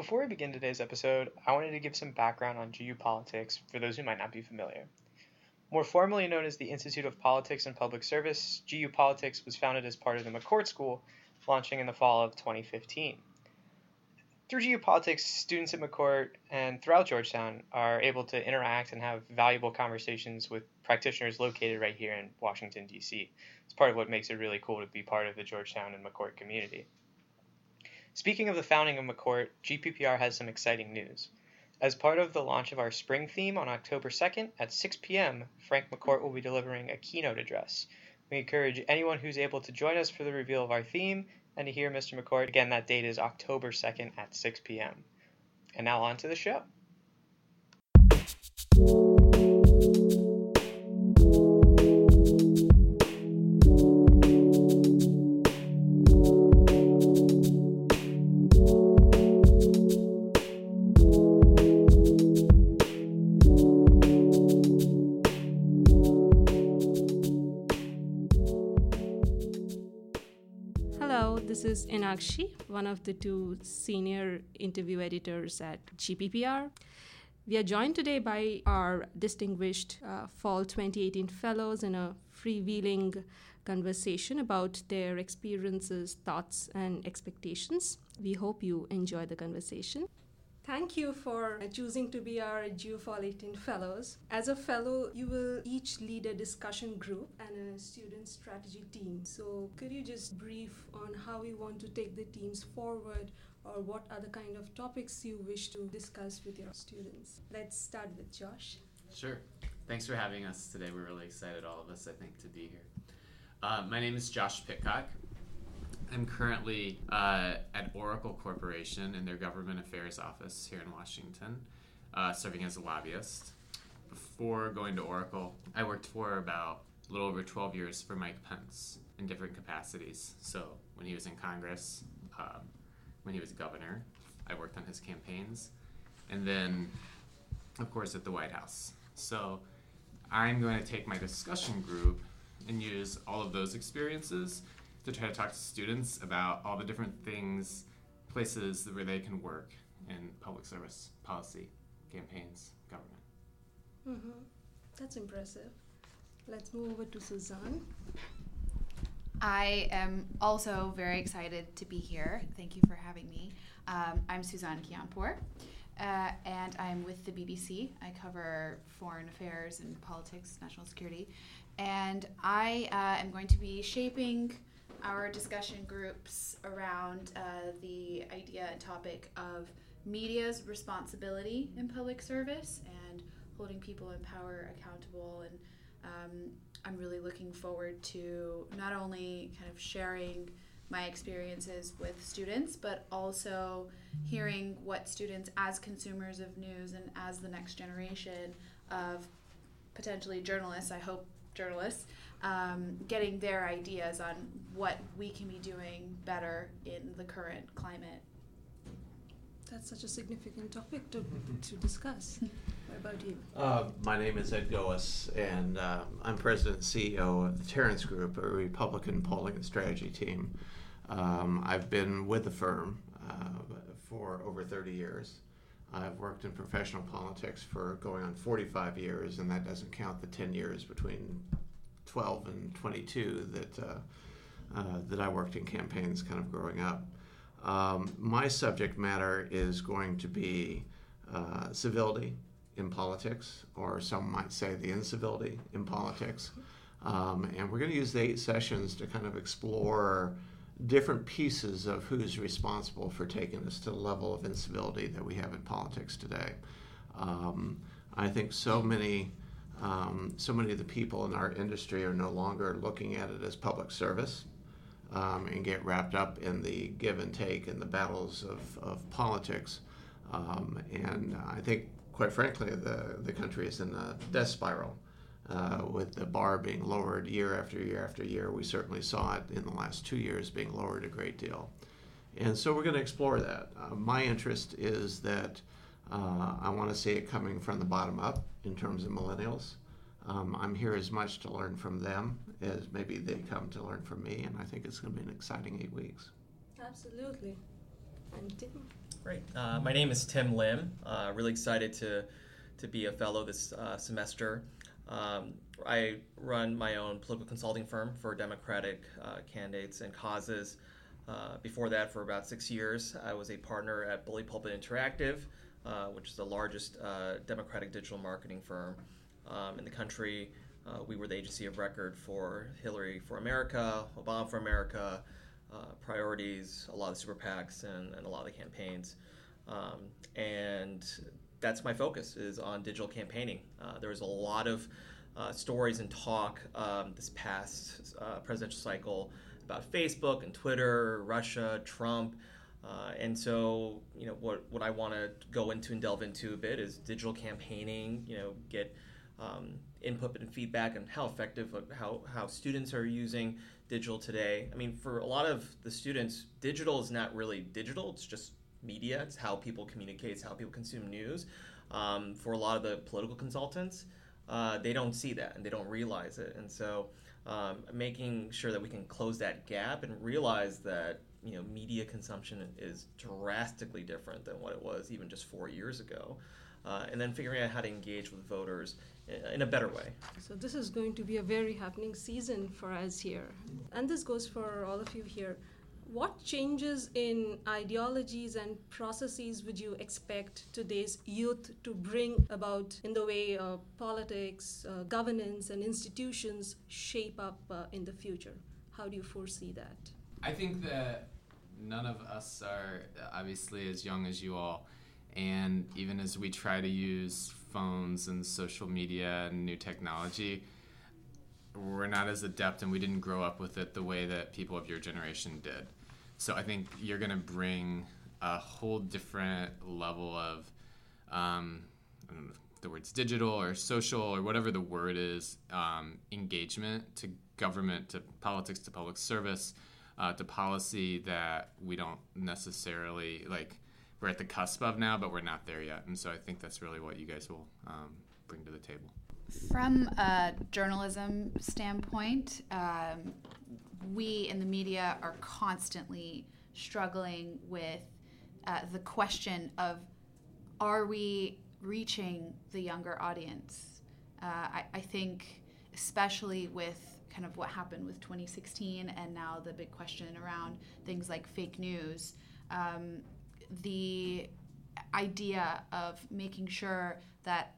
Before we begin today's episode, I wanted to give some background on GU Politics for those who might not be familiar. More formally known as the Institute of Politics and Public Service, GU Politics was founded as part of the McCourt School, launching in the fall of 2015. Through GU Politics, students at McCourt and throughout Georgetown are able to interact and have valuable conversations with practitioners located right here in Washington, D.C. It's part of what makes it really cool to be part of the Georgetown and McCourt community. Speaking of the founding of McCourt, GPPR has some exciting news. As part of the launch of our spring theme on October 2nd at 6 p.m., Frank McCourt will be delivering a keynote address. We encourage anyone who's able to join us for the reveal of our theme and to hear Mr. McCourt. Again, that date is October 2nd at 6 p.m. And now on to the show. Is Enakshi, one of the two senior interview editors at GPPR. We are joined today by our distinguished uh, Fall 2018 Fellows in a freewheeling conversation about their experiences, thoughts, and expectations. We hope you enjoy the conversation. Thank you for choosing to be our 18 Fellows. As a fellow, you will each lead a discussion group and a student strategy team. So, could you just brief on how you want to take the teams forward or what other kind of topics you wish to discuss with your students? Let's start with Josh. Sure. Thanks for having us today. We're really excited, all of us, I think, to be here. Uh, my name is Josh Pitcock. I'm currently uh, at Oracle Corporation in their government affairs office here in Washington, uh, serving as a lobbyist. Before going to Oracle, I worked for about a little over 12 years for Mike Pence in different capacities. So when he was in Congress, um, when he was governor, I worked on his campaigns, and then, of course, at the White House. So I'm going to take my discussion group and use all of those experiences to try to talk to students about all the different things, places where they can work in public service, policy, campaigns, government. Mm-hmm. That's impressive. Let's move over to Suzanne. I am also very excited to be here. Thank you for having me. Um, I'm Suzanne Kianpour, uh, and I'm with the BBC. I cover foreign affairs and politics, national security, and I uh, am going to be shaping our discussion groups around uh, the idea and topic of media's responsibility in public service and holding people in power accountable. And um, I'm really looking forward to not only kind of sharing my experiences with students, but also hearing what students, as consumers of news and as the next generation of potentially journalists, I hope journalists, um, getting their ideas on what we can be doing better in the current climate. That's such a significant topic to, to discuss. What about you? Uh, my name is Ed Goeas, and uh, I'm president and CEO of the Tarrance Group, a Republican polling and strategy team. Um, I've been with the firm uh, for over 30 years. I've worked in professional politics for going on 45 years, and that doesn't count the 10 years between 12 and 22 that uh, uh, that I worked in campaigns kind of growing up. Um, my subject matter is going to be uh, civility in politics, or some might say the incivility in politics. Um, and we're going to use the eight sessions to kind of explore different pieces of who's responsible for taking us to the level of incivility that we have in politics today. Um, I think so many um, so many of the people in our industry are no longer looking at it as public service um, and get wrapped up in the give and take and the battles of, of politics. Um, and I think, quite frankly, the, the country is in a death spiral. Uh, with the bar being lowered year after year after year, we certainly saw it in the last two years being lowered a great deal. And so we're going to explore that. Uh, my interest is that uh, I want to see it coming from the bottom up in terms of millennials. Um, I'm here as much to learn from them as maybe they come to learn from me, and I think it's going to be an exciting eight weeks. Absolutely. And Tim? Great. Uh, my name is Tim Lim. Uh, really excited to, to be a fellow this uh, semester. Um, I run my own political consulting firm for Democratic uh, candidates and causes. Uh, before that, for about six years, I was a partner at Bully Pulpit Interactive, uh, which is the largest Democratic digital marketing firm um, in the country. we were the agency of record for Hillary for America, Obama for America, uh, priorities, a lot of super PACs, and, and a lot of the campaigns. Um, and that's my focus is on digital campaigning. Uh, there was a lot of uh, stories and talk um, this past uh, presidential cycle about Facebook and Twitter, Russia, Trump. Uh, and so, you know, what, what I want to go into and delve into a bit is digital campaigning, you know, get um, input and feedback on how effective, how, how students are using digital today. I mean, for a lot of the students, digital is not really digital, it's just media, it's how people communicate, it's how people consume news. Um, for a lot of the political consultants, uh, they don't see that and they don't realize it. And so, um, making sure that we can close that gap and realize that you know media consumption is drastically different than what it was even just four years ago, uh, and then figuring out how to engage with voters in a better way. So this is going to be a very happening season for us here. And this goes for all of you here. What changes in ideologies and processes would you expect today's youth to bring about in the way uh, politics, uh, governance, and institutions shape up uh, in the future? How do you foresee that? I think that none of us are obviously as young as you all. And even as we try to use phones and social media and new technology, we're not as adept and we didn't grow up with it the way that people of your generation did. So I think you're going to bring a whole different level of um, the words digital or social or whatever the word is um, engagement to government, to politics, to public service, uh, to policy that we don't necessarily like we're at the cusp of now, but we're not there yet. And so I think that's really what you guys will um, bring to the table. From a journalism standpoint, um, we in the media are constantly struggling with uh, the question of are we reaching the younger audience? Uh, I, I think, especially with kind of what happened with 2016 and now the big question around things like fake news. Um, the idea of making sure that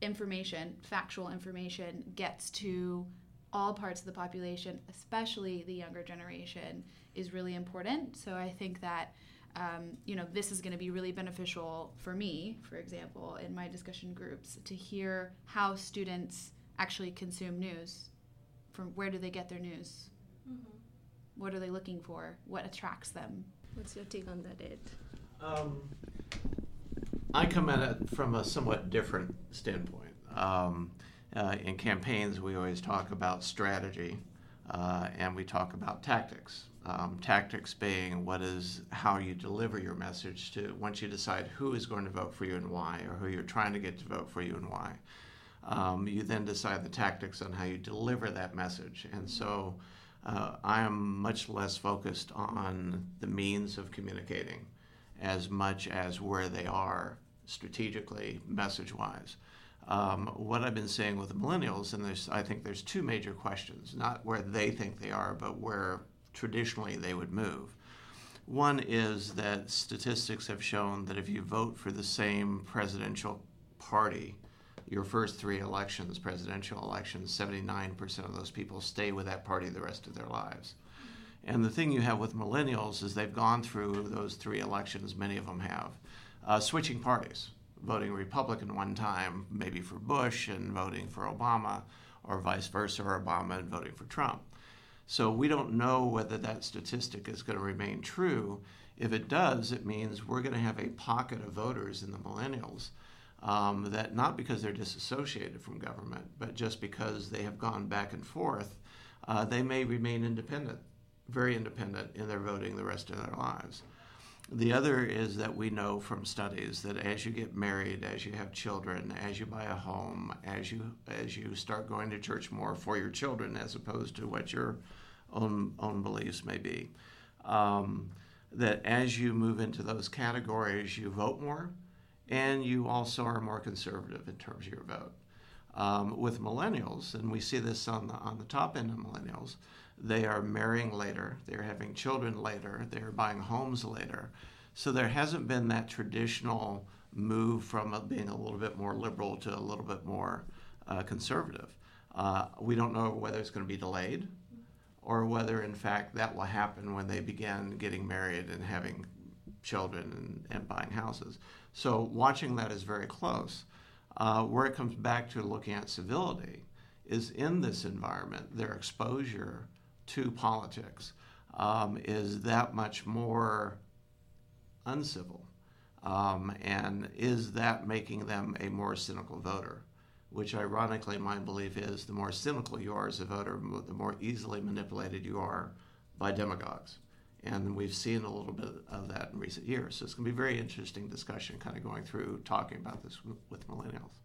information, factual information, gets to all parts of the population, especially the younger generation, is really important. So I think that um, you know this is going to be really beneficial for me, for example, in my discussion groups, to hear how students actually consume news. From where do they get their news? Mm-hmm. What are they looking for? What attracts them? What's your take on that, Ed? Um, I come at it from a somewhat different standpoint. Um, uh, in campaigns, we always talk about strategy uh, and we talk about tactics. Um, tactics being what is how you deliver your message to once you decide who is going to vote for you and why, or who you're trying to get to vote for you and why. Um, you then decide the tactics on how you deliver that message. And so uh, I am much less focused on the means of communicating as much as where they are strategically, message wise. Um, what I've been saying with the millennials, and there's, I think there's two major questions, not where they think they are, but where traditionally they would move. One is that statistics have shown that if you vote for the same presidential party, your first three elections, presidential elections, 79% of those people stay with that party the rest of their lives. And the thing you have with millennials is they've gone through those three elections, many of them have, uh, switching parties, voting Republican one time, maybe for Bush, and voting for Obama, or vice versa, or Obama and voting for Trump. So we don't know whether that statistic is going to remain true. If it does, it means we're going to have a pocket of voters in the millennials um, that not because they're disassociated from government, but just because they have gone back and forth, uh, they may remain independent very independent in their voting the rest of their lives. The other is that we know from studies that as you get married, as you have children, as you buy a home, as you as you start going to church more for your children as opposed to what your own own beliefs may be, um, that as you move into those categories, you vote more and you also are more conservative in terms of your vote. Um, with millennials, and we see this on the, on the top end of millennials, they are marrying later, they're having children later, they're buying homes later. So there hasn't been that traditional move from being a little bit more liberal to a little bit more uh, conservative. Uh, we don't know whether it's going to be delayed or whether, in fact, that will happen when they begin getting married and having children and, and buying houses. So, watching that is very close. Uh, where it comes back to looking at civility is in this environment, their exposure to politics um, is that much more uncivil. Um, and is that making them a more cynical voter? Which, ironically, my belief is the more cynical you are as a voter, the more easily manipulated you are by demagogues. And we've seen a little bit of that in recent years. So it's going to be a very interesting discussion, kind of going through talking about this with millennials.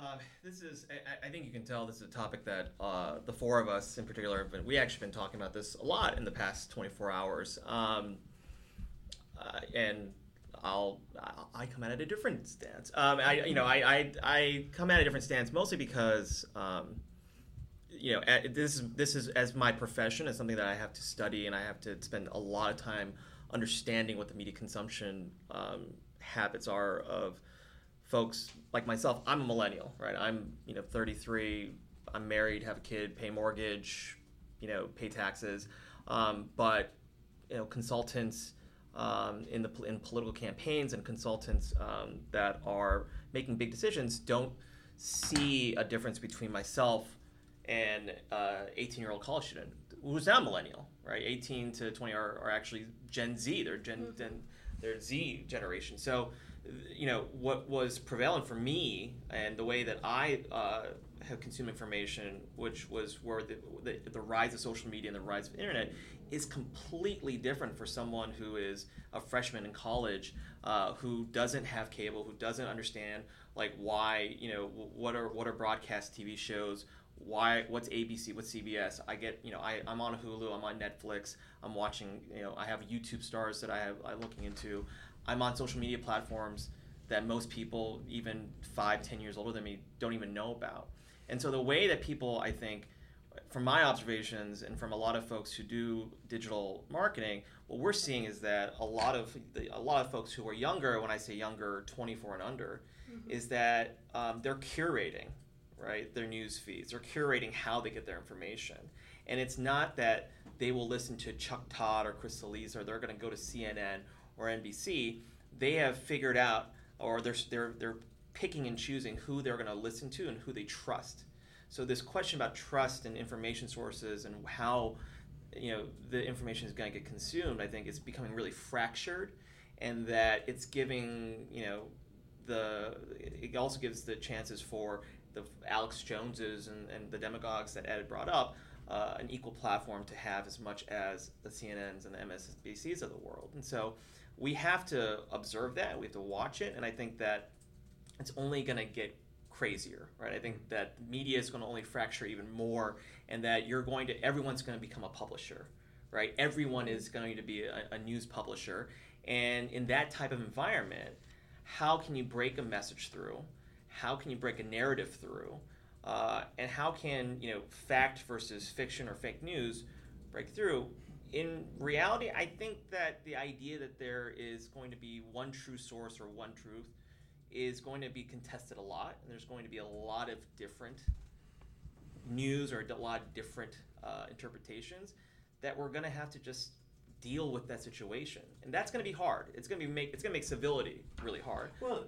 Uh, this is, I, I, think you can tell this is a topic that uh, the four of us in particular have been, we actually been talking about this a lot in the past 24 hours. Um, uh, and I'll I come at it a different stance. Um, I you know I, I, I come at a different stance mostly because um, you know this is this is as my profession is something that I have to study and I have to spend a lot of time understanding what the media consumption um, habits are of folks like myself. I'm a millennial, right? I'm you know 33. I'm married, have a kid, pay mortgage, you know, pay taxes, um, but you know consultants um, in the in political campaigns and consultants um, that are making big decisions don't see a difference between myself and uh, 18 year old college student who's now millennial, right? 18 to 20 are, are actually Gen Z. They're Gen, mm-hmm. Gen they're Z generation. So, you know, what was prevalent for me and the way that I uh, have consumed information, which was where the, the, the rise of social media and the rise of the internet, is completely different for someone who is a freshman in college uh, who doesn't have cable, who doesn't understand like why you know what are what are broadcast TV shows, why what's ABC, what's CBS. I get you know I I'm on Hulu, I'm on Netflix, I'm watching you know I have YouTube stars that I have I'm looking into. I'm on social media platforms that most people, even five, ten years older than me, don't even know about. And so the way that people, I think, from my observations and from a lot of folks who do digital marketing, what we're seeing is that a lot of the, a lot of folks who are younger, when I say younger, 24 and under, mm-hmm. is that um, they're curating, right, their news feeds. They're curating how they get their information, and it's not that they will listen to Chuck Todd or Chris Cillizza or they're going to go to CNN or NBC. They have figured out, or they're they're they're picking and choosing who they're going to listen to and who they trust so this question about trust and information sources and how you know the information is going to get consumed, I think is becoming really fractured, and that it's giving you know the it also gives the chances for the Alex Joneses and, and the demagogues that Ed brought up uh, an equal platform to have as much as the CNNs and the MSNBCs of the world. And so we have to observe that, we have to watch it, and I think that it's only going to get crazier, right? I think that media is going to only fracture even more, and that you're going to everyone's going to become a publisher, right? Everyone is going to be a, a news publisher, and in that type of environment, how can you break a message through? How can you break a narrative through? Uh, and how can you know fact versus fiction or fake news break through? In reality, I think that the idea that there is going to be one true source or one truth is going to be contested a lot, and there's going to be a lot of different news or a lot of different uh, interpretations that we're going to have to just deal with that situation, and that's going to be hard. It's going to be make it's going to make civility really hard. Well,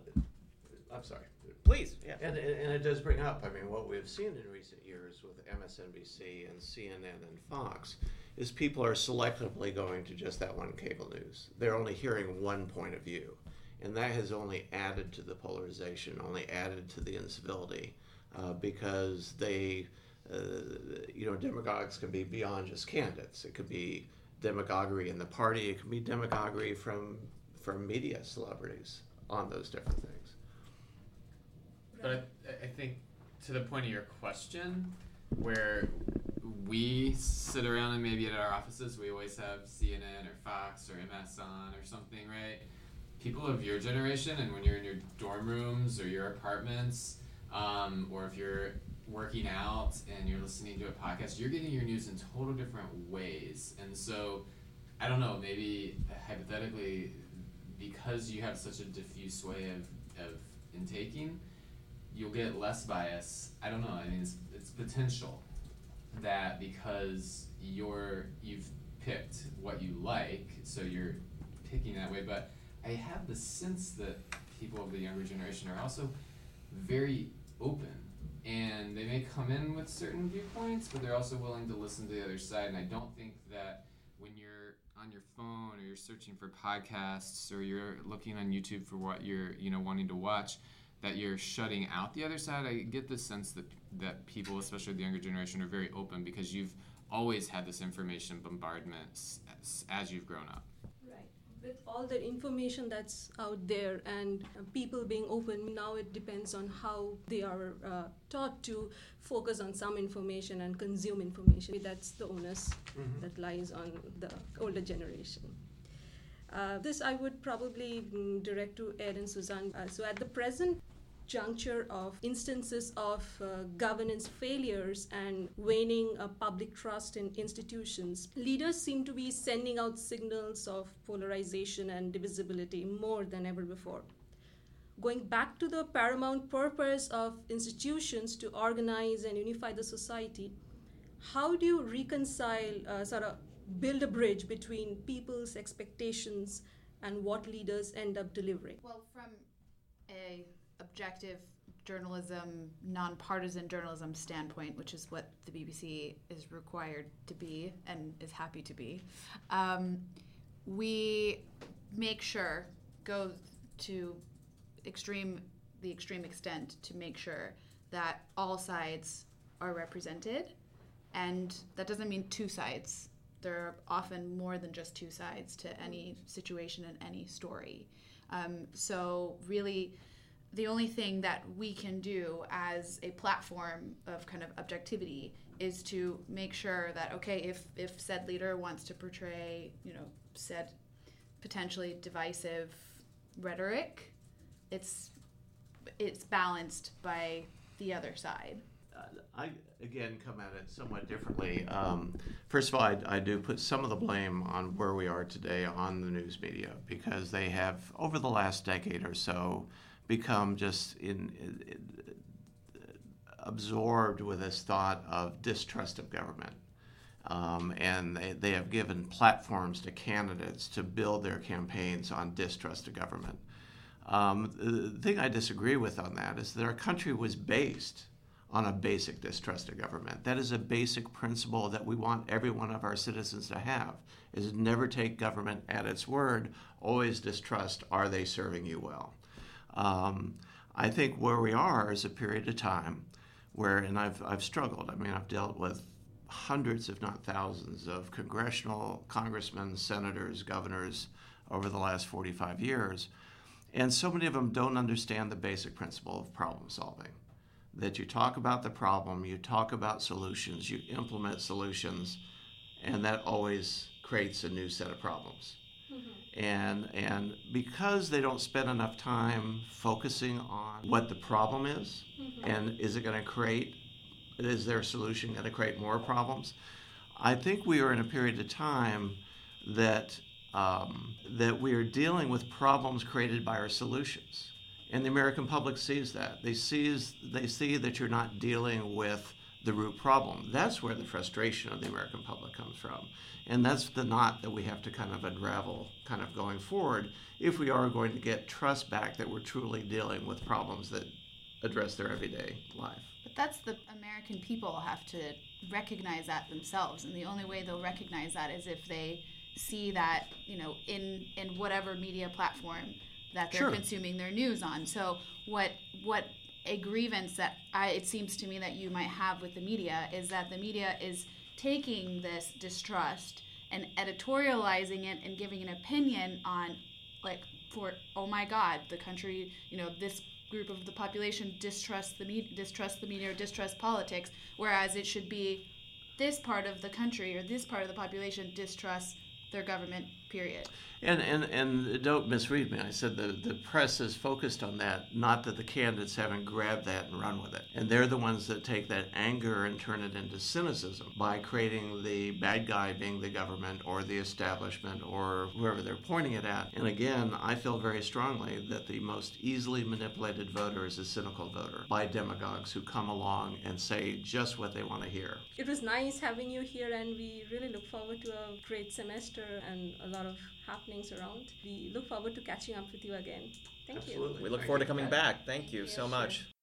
I'm sorry. Please, yeah. And, and it does bring up, I mean, what we've seen in recent years with MSNBC and CNN and Fox is people are selectively going to just that one cable news. They're only hearing one point of view and that has only added to the polarization, only added to the incivility, uh, because they, uh, you know, demagogues can be beyond just candidates. It could be demagoguery in the party. It can be demagoguery from from media celebrities on those different things. But I, I think to the point of your question, where we sit around and maybe at our offices we always have CNN or Fox or MS on or something, right? People of your generation, and when you're in your dorm rooms or your apartments, um, or if you're working out and you're listening to a podcast, you're getting your news in total different ways. And so, I don't know, maybe hypothetically, because you have such a diffuse way of, of intaking, you'll get less bias. I don't know. I mean, it's, it's potential that because you're you've picked what you like, so you're picking that way. But I have the sense that people of the younger generation are also very open and they may come in with certain viewpoints, but they're also willing to listen to the other side. And I don't think that when you're on your phone or you're searching for podcasts or you're looking on YouTube for what you're you know wanting to watch, that you're shutting out the other side. I get the sense that that people, especially the younger generation, are very open because you've always had this information bombardment as, as you've grown up Right. with all the information that's out there and uh, people being open, now it depends on how they are uh, taught to focus on some information and consume information. That's the onus mm-hmm. that lies on the older generation. Uh, this I would probably mm, direct to Ed and Suzanne. Uh, so at the present juncture of instances of uh, governance failures and waning uh, public trust in institutions, leaders seem to be sending out signals of polarization and divisibility more than ever before. Going back to the paramount purpose of institutions to organize and unify the society, how do you reconcile, uh, sort of build a bridge between people's expectations and what leaders end up delivering? Well, from a objective journalism, nonpartisan journalism standpoint, which is what the BBC is required to be and is happy to be, um, we make sure go to extreme the extreme extent to make sure that all sides are represented, and that doesn't mean two sides. There are often more than just two sides to any situation and any story. Um, so really the only thing that we can do as a platform of kind of objectivity is to make sure that okay if if said leader wants to portray you know said potentially divisive rhetoric it's it's balanced by the other side I again come at it somewhat differently. Um, first of all, I, I, do put some of the blame on where we are today on the news media because they have, over the last decade or so, become just in, in, absorbed with this thought of distrust of government. Um, and they, they have given platforms to candidates to build their campaigns on distrust of government. Um, the thing I disagree with on that is that our country was based on a basic distrust of government. That is a basic principle that we want every one of our citizens to have is never take government at its word, always distrust are they serving you well. Um, I think where we are is a period of time where, and I've, I've struggled. I mean, I've dealt with hundreds, if not thousands, of congressional congressmen, senators, governors over the last 45 years. And so many of them don't understand the basic principle of problem solving. That you talk about the problem, you talk about solutions, you implement solutions, and that always creates a new set of problems. And, and because they don't spend enough time focusing on what the problem is mm-hmm. and is it going to create, is their solution going to create more problems? I think we are in a period of time that, um, that we are dealing with problems created by our solutions. And the American public sees that. They, sees, they see that you're not dealing with the root problem. That's where the frustration of the American public comes from. And that's the knot that we have to kind of unravel kind of going forward if we are going to get trust back that we're truly dealing with problems that address their everyday life. But that's the American people have to recognize that themselves. And the only way they'll recognize that is if they see that, you know, in in whatever media platform that they're sure. consuming their news on. So what what a grievance that I, it seems to me that you might have with the media is that the media is taking this distrust and editorializing it and giving an opinion on like for oh my god the country you know this group of the population distrusts the media distrust the media or distrust politics whereas it should be this part of the country or this part of the population distrusts their government. Period. And, and and don't misread me. I said the, the press is focused on that, not that the candidates haven't grabbed that and run with it. And they're the ones that take that anger and turn it into cynicism by creating the bad guy being the government or the establishment or whoever they're pointing it at. And again, I feel very strongly that the most easily manipulated voter is a cynical voter by demagogues who come along and say just what they want to hear. It was nice having you here, and we really look forward to a great semester and a lot of happenings around. We look forward to catching up with you again. Thank you. We look Thank forward to coming back. Thank you so much. sure.